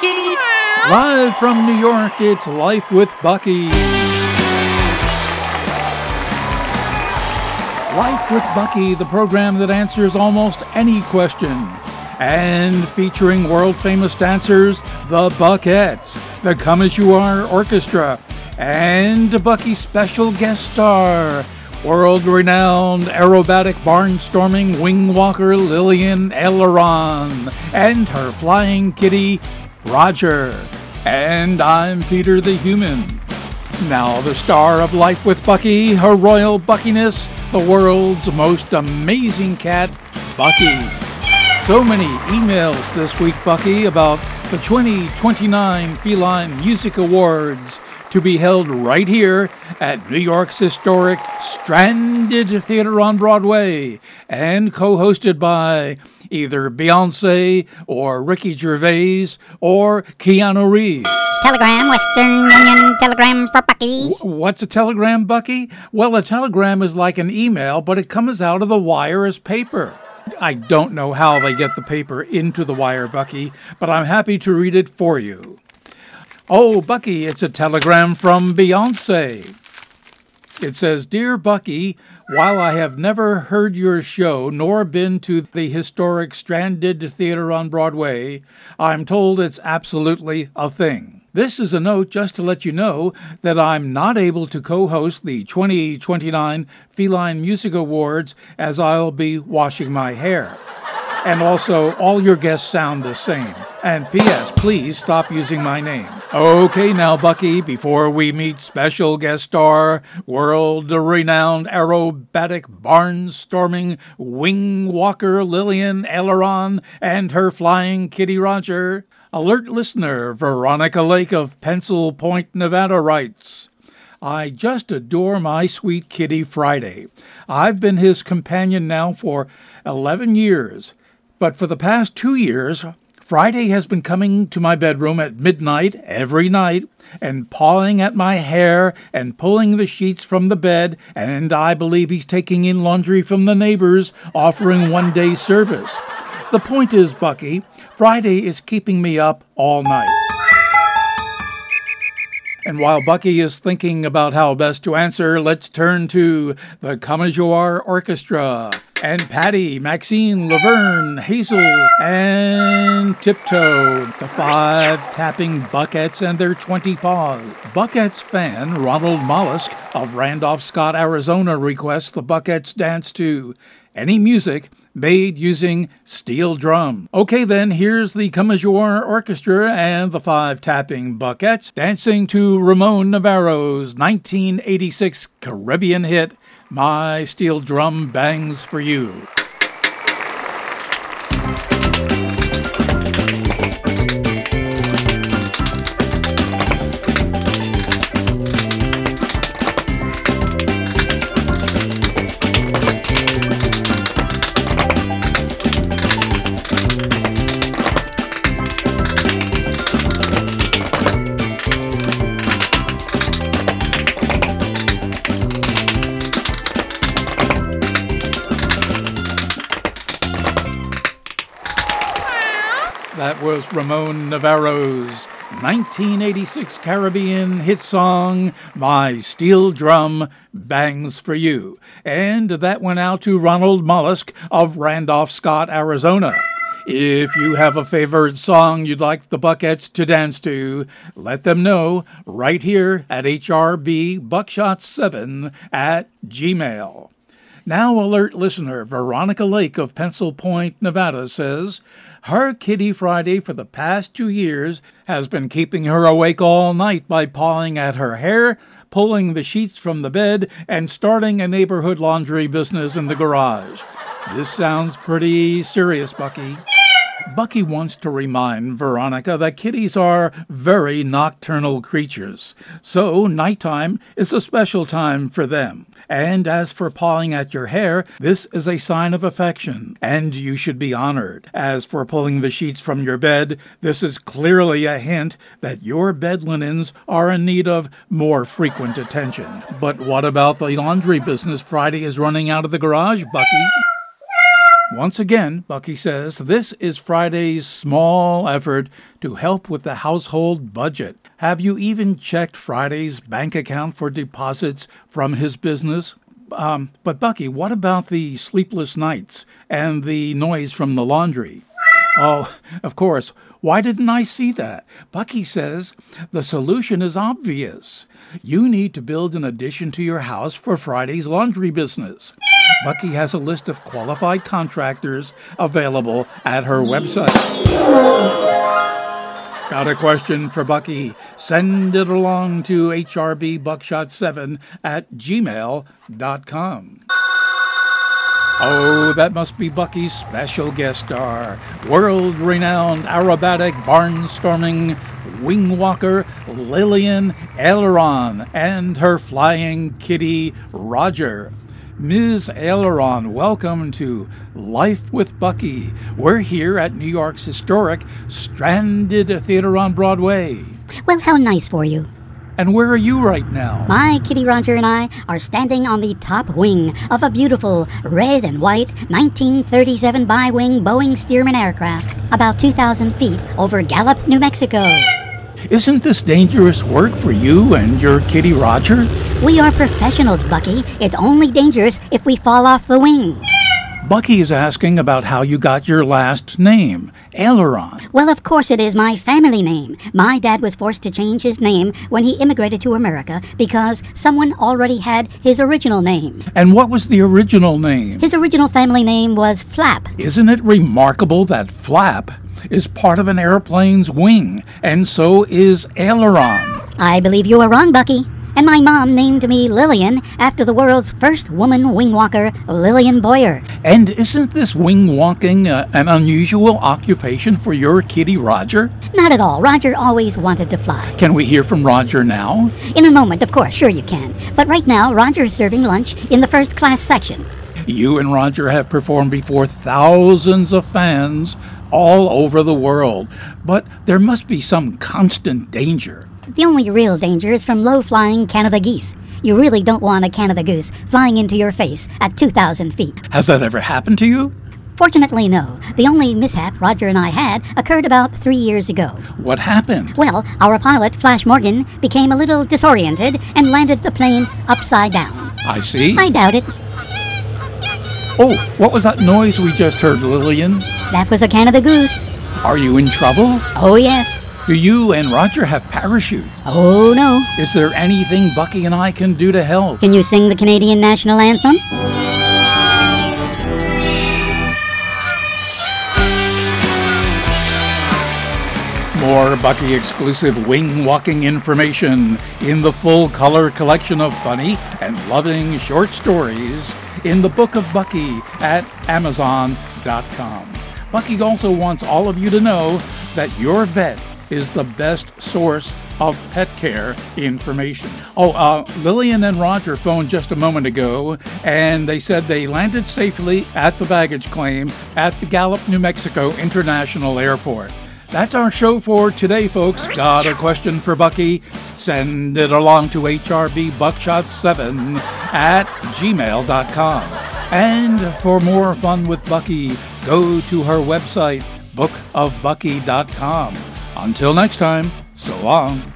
kitty. Live from New York, it's Life with Bucky. Life with Bucky, the program that answers almost any question. And featuring world famous dancers, the Buckettes, the Come As You Are Orchestra, and Bucky's special guest star, world renowned aerobatic barnstorming wing walker Lillian Aileron, and her flying kitty, Roger. And I'm Peter the Human. Now, the star of Life with Bucky, her royal buckiness, the world's most amazing cat, Bucky. So many emails this week, Bucky, about the 2029 Feline Music Awards to be held right here at New York's historic Stranded Theater on Broadway and co hosted by either Beyonce or Ricky Gervais or Keanu Reeves. Telegram, Western Union Telegram for Bucky. What's a telegram, Bucky? Well, a telegram is like an email, but it comes out of the wire as paper. I don't know how they get the paper into the wire, Bucky, but I'm happy to read it for you. Oh, Bucky, it's a telegram from Beyonce. It says, Dear Bucky, while I have never heard your show nor been to the historic Stranded Theater on Broadway, I'm told it's absolutely a thing. This is a note just to let you know that I'm not able to co host the 2029 Feline Music Awards as I'll be washing my hair. And also, all your guests sound the same. And P.S., please stop using my name. Okay, now, Bucky, before we meet special guest star, world renowned aerobatic barnstorming wing walker Lillian Aileron and her flying kitty Roger, alert listener Veronica Lake of Pencil Point, Nevada writes. I just adore my sweet kitty Friday. I've been his companion now for 11 years. But for the past two years, Friday has been coming to my bedroom at midnight every night and pawing at my hair and pulling the sheets from the bed, and I believe he's taking in laundry from the neighbors, offering one day service. The point is, Bucky, Friday is keeping me up all night. And while Bucky is thinking about how best to answer, let's turn to the Come Orchestra and Patty, Maxine, Laverne, Hazel, and Tiptoe, the five tapping Buckettes and their 20 paws. Buckettes fan Ronald Mollusk of Randolph Scott, Arizona requests the Buckettes dance to any music made using steel drum. Okay, then, here's the Come As You Are Orchestra and the five tapping Buckettes dancing to Ramon Navarro's 1986 Caribbean hit, My Steel Drum Bangs for You. That was Ramon Navarro's 1986 Caribbean hit song, My Steel Drum Bangs for You. And that went out to Ronald Mollusk of Randolph Scott, Arizona. If you have a favorite song you'd like the Buckettes to dance to, let them know right here at HRB Buckshot7 at Gmail. Now, alert listener Veronica Lake of Pencil Point, Nevada says, her Kitty Friday for the past two years has been keeping her awake all night by pawing at her hair, pulling the sheets from the bed, and starting a neighborhood laundry business in the garage. This sounds pretty serious, Bucky. Bucky wants to remind Veronica that kitties are very nocturnal creatures, so nighttime is a special time for them. And as for pawing at your hair, this is a sign of affection, and you should be honored. As for pulling the sheets from your bed, this is clearly a hint that your bed linens are in need of more frequent attention. But what about the laundry business Friday is running out of the garage, Bucky? Once again, Bucky says this is Friday's small effort to help with the household budget. Have you even checked Friday's bank account for deposits from his business? Um, but Bucky, what about the sleepless nights and the noise from the laundry? Oh, of course. Why didn't I see that? Bucky says the solution is obvious. You need to build an addition to your house for Friday's laundry business. Bucky has a list of qualified contractors available at her website. Got a question for Bucky? Send it along to hrbbuckshot7 at gmail.com. Oh, that must be Bucky's special guest star, world renowned aerobatic barnstorming wing walker Lillian Aileron and her flying kitty Roger. Ms. Aileron, welcome to Life with Bucky. We're here at New York's historic Stranded Theater on Broadway. Well, how nice for you. And where are you right now? My Kitty Roger and I are standing on the top wing of a beautiful red and white 1937 bi wing Boeing Stearman aircraft, about 2,000 feet over Gallup, New Mexico. Isn't this dangerous work for you and your kitty Roger? We are professionals, Bucky. It's only dangerous if we fall off the wing. Bucky is asking about how you got your last name, Aileron. Well, of course it is my family name. My dad was forced to change his name when he immigrated to America because someone already had his original name. And what was the original name? His original family name was Flap. Isn't it remarkable that flap is part of an airplane's wing, and so is aileron? I believe you are wrong, Bucky. And my mom named me Lillian after the world's first woman wing walker, Lillian Boyer. And isn't this wing walking uh, an unusual occupation for your kitty Roger? Not at all. Roger always wanted to fly. Can we hear from Roger now? In a moment, of course, sure you can. But right now, Roger's serving lunch in the first class section. You and Roger have performed before thousands of fans all over the world, but there must be some constant danger. The only real danger is from low flying Canada geese. You really don't want a Canada goose flying into your face at 2,000 feet. Has that ever happened to you? Fortunately, no. The only mishap Roger and I had occurred about three years ago. What happened? Well, our pilot, Flash Morgan, became a little disoriented and landed the plane upside down. I see. I doubt it. Oh, what was that noise we just heard, Lillian? That was a Canada goose. Are you in trouble? Oh, yes. Do you and Roger have parachutes? Oh, no. Is there anything Bucky and I can do to help? Can you sing the Canadian national anthem? More Bucky exclusive wing walking information in the full color collection of funny and loving short stories in the Book of Bucky at Amazon.com. Bucky also wants all of you to know that your vet is the best source of pet care information. Oh, uh, Lillian and Roger phoned just a moment ago, and they said they landed safely at the baggage claim at the Gallup, New Mexico International Airport. That's our show for today, folks. Got a question for Bucky? Send it along to hrbbuckshot7 at gmail.com. And for more fun with Bucky, go to her website, bookofbucky.com. Until next time, so long.